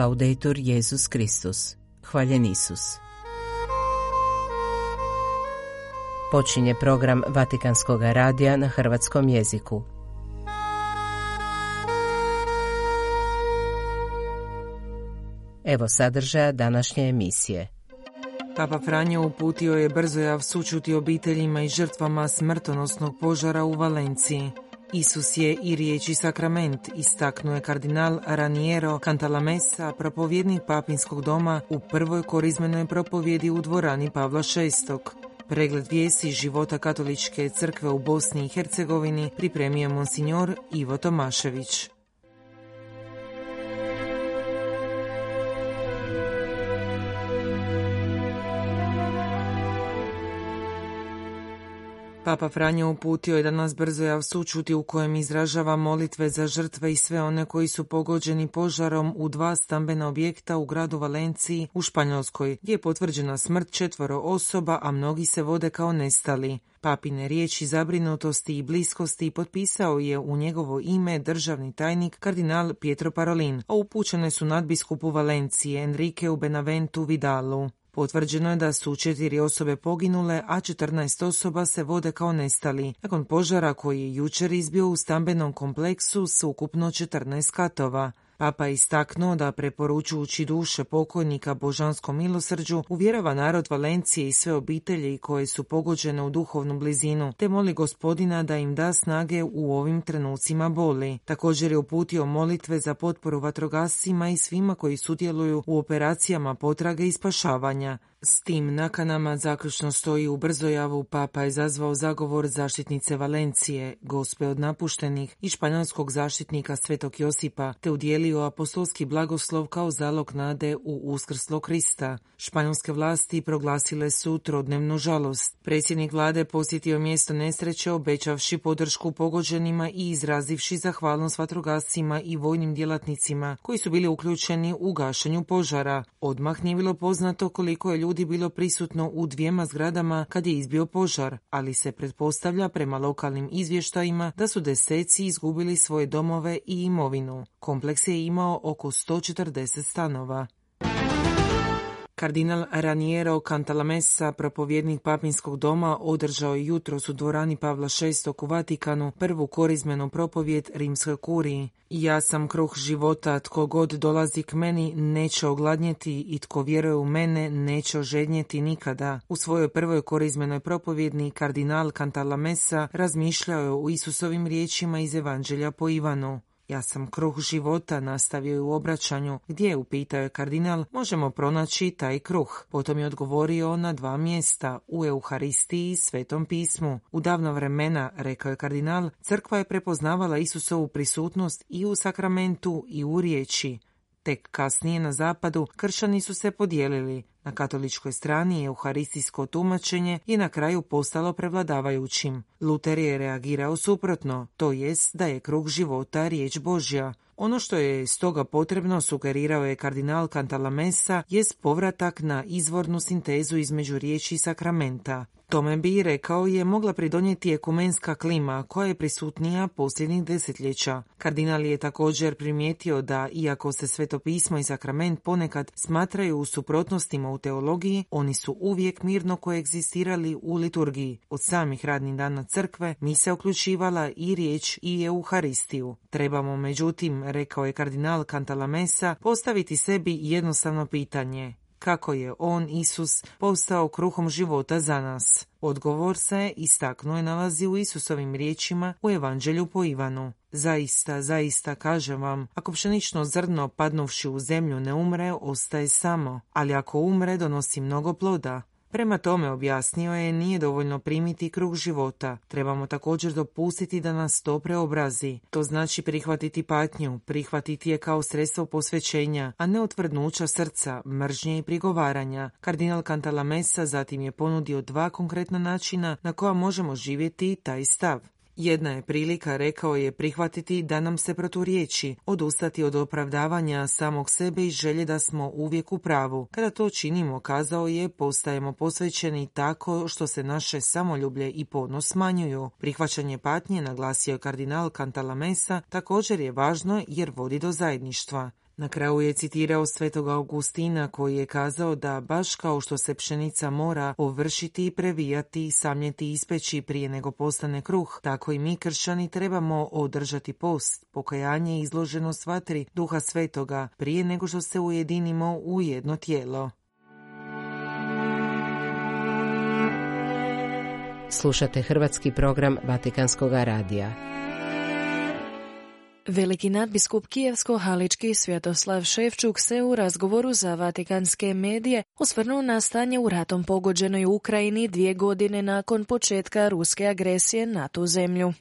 Laudetur Jezus Kristus. Hvaljen Isus. Počinje program Vatikanskog radija na hrvatskom jeziku. Evo sadržaja današnje emisije. Papa Franjo uputio je brzojav sučuti obiteljima i žrtvama smrtonosnog požara u Valenciji. Isus je i riječi sakrament, istaknuo je kardinal Raniero Cantalamessa, propovjednik papinskog doma u prvoj korizmenoj propovjedi u dvorani Pavla VI. Pregled vijesti života katoličke crkve u Bosni i Hercegovini pripremio monsignor Ivo Tomašević. Papa Franjo uputio je danas brzo jav sučuti u kojem izražava molitve za žrtve i sve one koji su pogođeni požarom u dva stambena objekta u gradu Valenciji u Španjolskoj, gdje je potvrđena smrt četvoro osoba, a mnogi se vode kao nestali. Papine riječi zabrinutosti i bliskosti potpisao je u njegovo ime državni tajnik kardinal Pietro Parolin, a upućene su nadbiskupu Valencije Enrique u Benaventu Vidalu. Potvrđeno je da su četiri osobe poginule, a 14 osoba se vode kao nestali, nakon požara koji je jučer izbio u stambenom kompleksu s ukupno 14 katova. Papa istaknuo da preporučujući duše pokojnika božanskom milosrđu uvjerava narod Valencije i sve obitelji koje su pogođene u duhovnu blizinu, te moli gospodina da im da snage u ovim trenucima boli. Također je uputio molitve za potporu vatrogascima i svima koji sudjeluju u operacijama potrage i spašavanja. S tim nakanama zaključno stoji u brzojavu papa je zazvao zagovor zaštitnice Valencije, gospe od napuštenih i španjolskog zaštitnika Svetog Josipa, te udjelio apostolski blagoslov kao zalog nade u uskrslo Krista. Španjolske vlasti proglasile su trodnevnu žalost. Predsjednik vlade posjetio mjesto nesreće obećavši podršku pogođenima i izrazivši zahvalnost vatrogascima i vojnim djelatnicima koji su bili uključeni u gašenju požara. Odmah nije bilo poznato koliko je ljudi ljudi bilo prisutno u dvijema zgradama kad je izbio požar, ali se pretpostavlja prema lokalnim izvještajima da su deseci izgubili svoje domove i imovinu. Kompleks je imao oko 140 stanova. Kardinal Raniero Cantalamessa, propovjednik papinskog doma, održao je jutros u dvorani Pavla VI u Vatikanu prvu korizmenu propovjed rimskoj kuriji. Ja sam kruh života, tko god dolazi k meni neće ogladnjeti i tko vjeruje u mene neće ožednjeti nikada. U svojoj prvoj korizmenoj propovjedni kardinal Cantalamessa razmišljao je o Isusovim riječima iz Evanđelja po Ivanu. Ja sam kruh života, nastavio je u obraćanju. Gdje, upitao je kardinal, možemo pronaći taj kruh. Potom je odgovorio na dva mjesta, u Euharistiji i Svetom pismu. U davno vremena, rekao je kardinal, crkva je prepoznavala Isusovu prisutnost i u sakramentu i u riječi. Tek kasnije na zapadu kršani su se podijelili. Na katoličkoj strani je euharistijsko tumačenje i na kraju postalo prevladavajućim. Luter je reagirao suprotno, to jest da je krug života riječ Božja. Ono što je stoga potrebno, sugerirao je kardinal Cantalamessa, jest povratak na izvornu sintezu između riječi i sakramenta. Tome bi, rekao je, mogla pridonijeti ekumenska klima koja je prisutnija posljednjih desetljeća. Kardinal je također primijetio da, iako se svetopismo i sakrament ponekad smatraju u suprotnostima u teologiji, oni su uvijek mirno koegzistirali u liturgiji. Od samih radnih dana crkve mi se uključivala i riječ i euharistiju. Trebamo, međutim, rekao je kardinal Cantalamessa, postaviti sebi jednostavno pitanje kako je on, Isus, postao kruhom života za nas. Odgovor se, istaknuo je, nalazi u Isusovim riječima u Evanđelju po Ivanu. Zaista, zaista, kažem vam, ako pšenično zrno padnuvši u zemlju ne umre, ostaje samo, ali ako umre, donosi mnogo ploda. Prema tome, objasnio je, nije dovoljno primiti krug života. Trebamo također dopustiti da nas to preobrazi. To znači prihvatiti patnju, prihvatiti je kao sredstvo posvećenja, a ne otvrdnuća srca, mržnje i prigovaranja. Kardinal Cantalamessa zatim je ponudio dva konkretna načina na koja možemo živjeti taj stav. Jedna je prilika, rekao je, prihvatiti da nam se proturječi, odustati od opravdavanja samog sebe i želje da smo uvijek u pravu. Kada to činimo, kazao je, postajemo posvećeni tako što se naše samoljublje i ponos smanjuju. Prihvaćanje patnje, naglasio je kardinal Cantalamessa, također je važno jer vodi do zajedništva. Na kraju je citirao svetoga Augustina koji je kazao da baš kao što se pšenica mora ovršiti, previjati, samljeti i ispeći prije nego postane kruh, tako i mi kršćani trebamo održati post, pokajanje i izloženost vatri duha svetoga prije nego što se ujedinimo u jedno tijelo. Slušate hrvatski program Vatikanskog radija. Veliki nadbiskup Kijevsko-Halički Svjetoslav Ševčuk se u razgovoru za vatikanske medije osvrnuo na stanje u ratom pogođenoj Ukrajini dvije godine nakon početka ruske agresije na tu zemlju.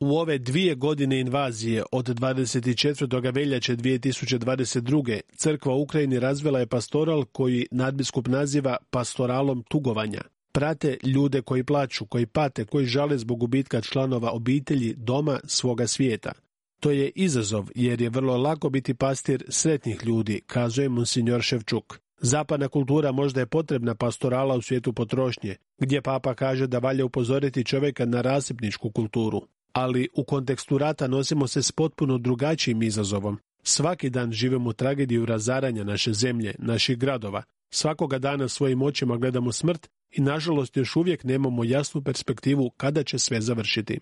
U ove dvije godine invazije od 24. veljače 2022. crkva Ukrajini razvila je pastoral koji nadbiskup naziva pastoralom tugovanja. Prate ljude koji plaću, koji pate, koji žale zbog gubitka članova obitelji, doma, svoga svijeta. To je izazov jer je vrlo lako biti pastir sretnih ljudi, kazuje monsignor Ševčuk. Zapadna kultura možda je potrebna pastorala u svijetu potrošnje, gdje papa kaže da valja upozoriti čovjeka na rasipničku kulturu. Ali u kontekstu rata nosimo se s potpuno drugačijim izazovom. Svaki dan živimo tragediju razaranja naše zemlje, naših gradova. Svakoga dana svojim očima gledamo smrt i nažalost još uvijek nemamo jasnu perspektivu kada će sve završiti.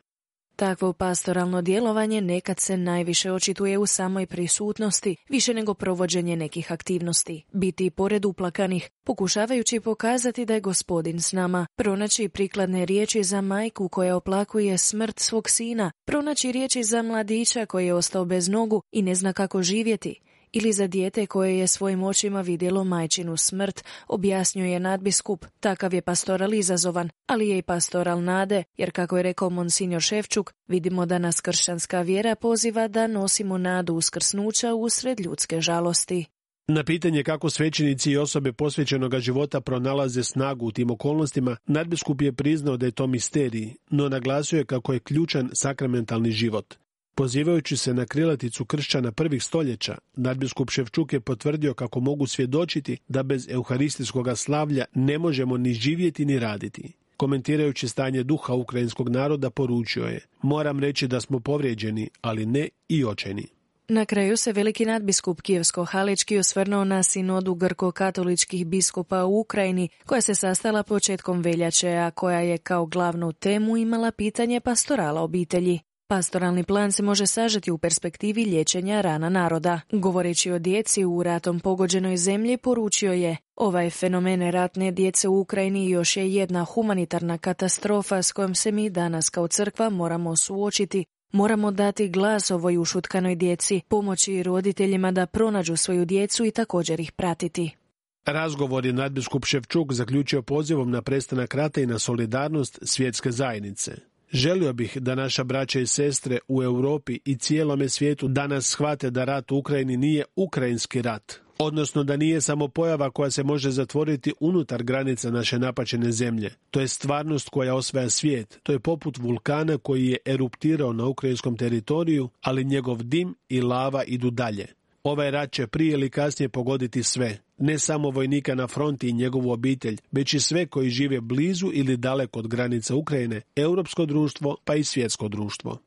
Takvo pastoralno djelovanje nekad se najviše očituje u samoj prisutnosti, više nego provođenje nekih aktivnosti. Biti pored uplakanih, pokušavajući pokazati da je gospodin s nama, pronaći prikladne riječi za majku koja oplakuje smrt svog sina, pronaći riječi za mladića koji je ostao bez nogu i ne zna kako živjeti, ili za dijete koje je svojim očima vidjelo majčinu smrt, objasnjuje nadbiskup. Takav je pastoral izazovan, ali je i pastoral nade, jer kako je rekao monsignor Ševčuk, vidimo da nas kršćanska vjera poziva da nosimo nadu uskrsnuća usred ljudske žalosti. Na pitanje kako svećenici i osobe posvećenoga života pronalaze snagu u tim okolnostima, nadbiskup je priznao da je to misterij, no naglasio je kako je ključan sakramentalni život. Pozivajući se na krilaticu kršćana prvih stoljeća, nadbiskup Ševčuk je potvrdio kako mogu svjedočiti da bez euharistijskog slavlja ne možemo ni živjeti ni raditi. Komentirajući stanje duha ukrajinskog naroda poručio je Moram reći da smo povrijeđeni, ali ne i očeni. Na kraju se veliki nadbiskup Kijevsko-Halički osvrnuo na sinodu grko-katoličkih biskupa u Ukrajini, koja se sastala početkom veljače, a koja je kao glavnu temu imala pitanje pastorala obitelji. Pastoralni plan se može sažeti u perspektivi liječenja rana naroda. Govoreći o djeci u ratom pogođenoj zemlji, poručio je Ovaj fenomen ratne djece u Ukrajini još je jedna humanitarna katastrofa s kojom se mi danas kao crkva moramo suočiti. Moramo dati glas ovoj ušutkanoj djeci, pomoći roditeljima da pronađu svoju djecu i također ih pratiti. Razgovor je nadbiskup Ševčuk zaključio pozivom na prestanak rata i na solidarnost svjetske zajednice. Želio bih da naša braća i sestre u Europi i cijelome svijetu danas shvate da rat u Ukrajini nije ukrajinski rat, odnosno da nije samo pojava koja se može zatvoriti unutar granica naše napačene zemlje. To je stvarnost koja osvaja svijet. To je poput vulkana koji je eruptirao na ukrajinskom teritoriju, ali njegov dim i lava idu dalje. Ovaj rat će prije ili kasnije pogoditi sve, ne samo vojnika na fronti i njegovu obitelj, već i sve koji žive blizu ili daleko od granica Ukrajine, europsko društvo pa i svjetsko društvo.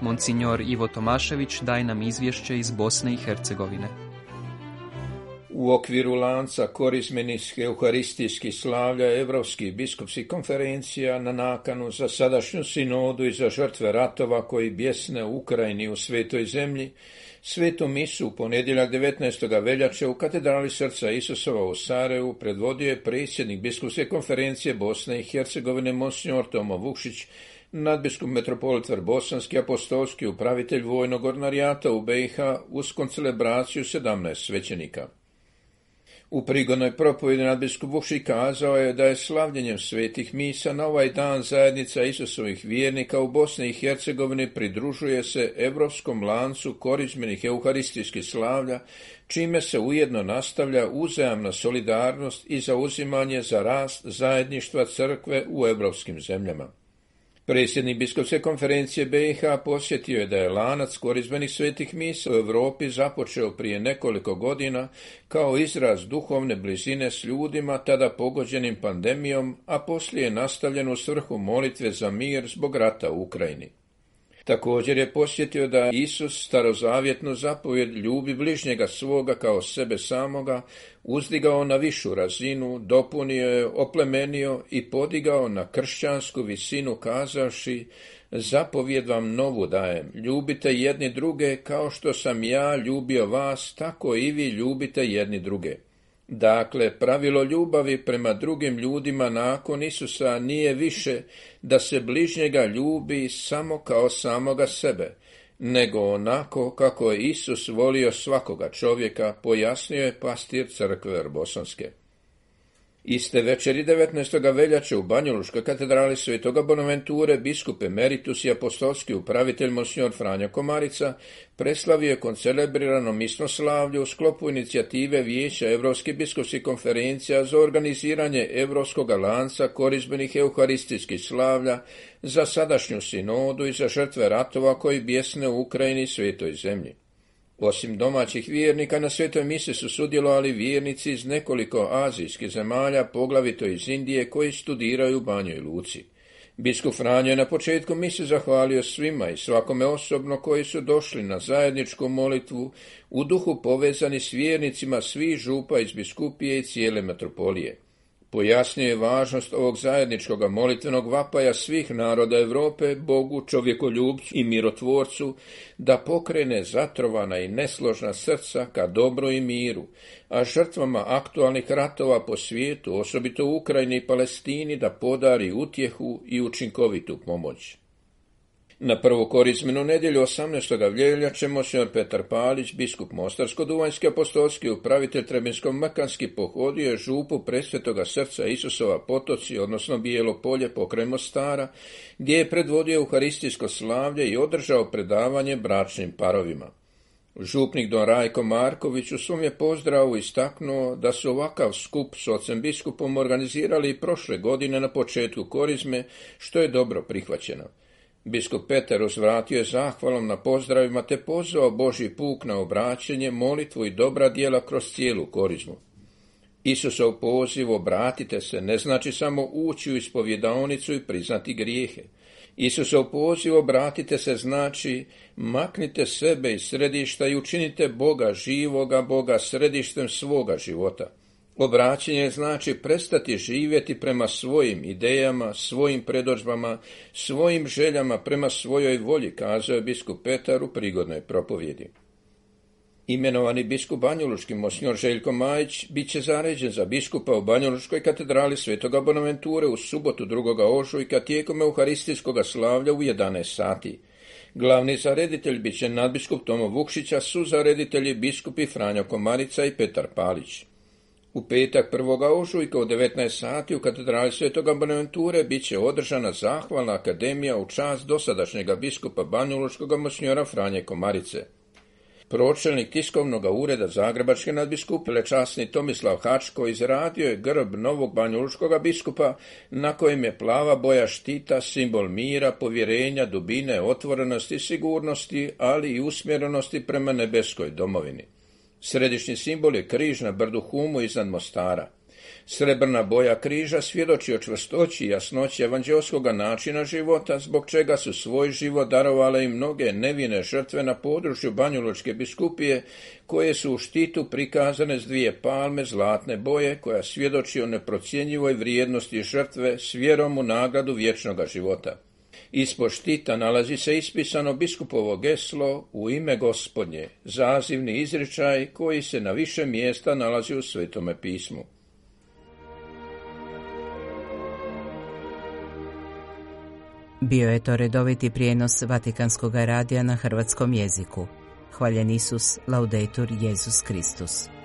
Monsignor Ivo Tomašević daje nam izvješće iz Bosne i Hercegovine. U okviru lanca korizmenih euharistijskih slavlja Evropskih biskupskih konferencija na nakanu za sadašnju sinodu i za žrtve ratova koji bjesne u Ukrajini u svetoj zemlji, svetu misu u ponedjeljak 19. veljače u katedrali srca Isusova u Sarajevu predvodio je predsjednik biskupske konferencije Bosne i Hercegovine Monsignor Tomo Vukšić, nadbiskup metropolit Bosanski apostolski upravitelj vojnog ornarijata u BiH uz koncelebraciju 17 svećenika. U prigodnoj propovjedi nadbiskup Vukši kazao je da je slavljenjem svetih misa na ovaj dan zajednica Isusovih vjernika u Bosni i Hercegovini pridružuje se evropskom lancu korizmenih euharistijskih slavlja, čime se ujedno nastavlja uzajamna solidarnost i zauzimanje za rast zajedništva crkve u evropskim zemljama. Predsjednik biskupske konferencije BiH posjetio je da je lanac korizmenih svetih misa u Europi započeo prije nekoliko godina kao izraz duhovne blizine s ljudima tada pogođenim pandemijom, a poslije je nastavljen u svrhu molitve za mir zbog rata u Ukrajini. Također je posjetio da Isus starozavjetnu zapovjed ljubi bližnjega svoga kao sebe samoga, uzdigao na višu razinu, dopunio je, oplemenio i podigao na kršćansku visinu kazavši zapovjed vam novu dajem, ljubite jedni druge kao što sam ja ljubio vas, tako i vi ljubite jedni druge. Dakle, pravilo ljubavi prema drugim ljudima nakon Isusa nije više da se bližnjega ljubi samo kao samoga sebe, nego onako kako je Isus volio svakoga čovjeka, pojasnio je pastir crkve Bosanske. Iste večeri 19. veljače u Banjoluškoj katedrali Svetoga Bonaventure biskup emeritus i apostolski upravitelj Monsignor Franjo Komarica preslavio je koncelebrirano misnoslavlje u sklopu inicijative Vijeća Evropskih biskupskih konferencija za organiziranje Evropskog lanca korizbenih euharistijskih slavlja za sadašnju sinodu i za žrtve ratova koji bjesne u Ukrajini i svetoj zemlji. Osim domaćih vjernika na svetoj mise su sudjelovali vjernici iz nekoliko azijskih zemalja, poglavito iz Indije, koji studiraju u Banjoj Luci. Biskup Franjo je na početku mise zahvalio svima i svakome osobno koji su došli na zajedničku molitvu u duhu povezani s vjernicima svih župa iz biskupije i cijele metropolije. Pojasnio je važnost ovog zajedničkog molitvenog vapaja svih naroda Europe, Bogu, čovjekoljubcu i mirotvorcu, da pokrene zatrovana i nesložna srca ka dobru i miru, a žrtvama aktualnih ratova po svijetu, osobito u Ukrajini i Palestini, da podari utjehu i učinkovitu pomoć. Na prvu korizmenu nedjelju 18. veljače monsignor Petar Palić, biskup Mostarsko-Duvanjski apostolski upravitelj Trebinsko-Makanski pohodio je župu presvetoga srca Isusova potoci, odnosno Bijelo polje pokraj Mostara, gdje je predvodio Euharistijsko slavlje i održao predavanje bračnim parovima. Župnik Don Rajko Marković u svom je pozdravu istaknuo da su ovakav skup s ocem biskupom organizirali i prošle godine na početku korizme, što je dobro prihvaćeno. Biskup Peter uzvratio je zahvalom na pozdravima te pozvao Boži puk na obraćenje, molitvu i dobra djela kroz cijelu korizmu. Isusov poziv obratite se ne znači samo ući u ispovjedaonicu i priznati grijehe. Isusov poziv obratite se znači maknite sebe iz središta i učinite Boga živoga, Boga središtem svoga života. Obraćenje znači prestati živjeti prema svojim idejama, svojim predođbama, svojim željama, prema svojoj volji, kazao je biskup Petar u prigodnoj propovjedi. Imenovani biskup Banjoluški Mosnjor Željko Majić bit će zaređen za biskupa u Banjoluškoj katedrali Svetoga Bonaventure u subotu 2. ožujka tijekom Euharistijskog slavlja u 11 sati. Glavni zareditelj bit će nadbiskup Tomo Vukšića, su zareditelji biskupi Franjo Komarica i Petar Palić. U petak 1. ožujka u 19 sati u katedrali Svetoga Bonaventure bit će održana zahvalna akademija u čast dosadašnjega biskupa Banjuloškog mosnjora Franje Komarice. Pročelnik tiskovnog ureda Zagrebačke nadbiskupile časni Tomislav Hačko izradio je grb novog banjuškog biskupa na kojem je plava boja štita, simbol mira, povjerenja, dubine, otvorenosti, sigurnosti, ali i usmjerenosti prema nebeskoj domovini. Središnji simbol je križ na brdu Humu iznad Mostara. Srebrna boja križa svjedoči o čvrstoći i jasnoći evanđelskog načina života, zbog čega su svoj život darovale i mnoge nevine žrtve na području Banjuločke biskupije, koje su u štitu prikazane s dvije palme zlatne boje, koja svjedoči o neprocjenjivoj vrijednosti žrtve s vjerom u nagradu vječnoga života. Ispod štita nalazi se ispisano biskupovo geslo u ime gospodnje, zazivni izričaj koji se na više mjesta nalazi u Svetome pismu. Bio je to redoviti prijenos Vatikanskog radija na hrvatskom jeziku. Hvaljen Isus, laudetur Jezus Kristus.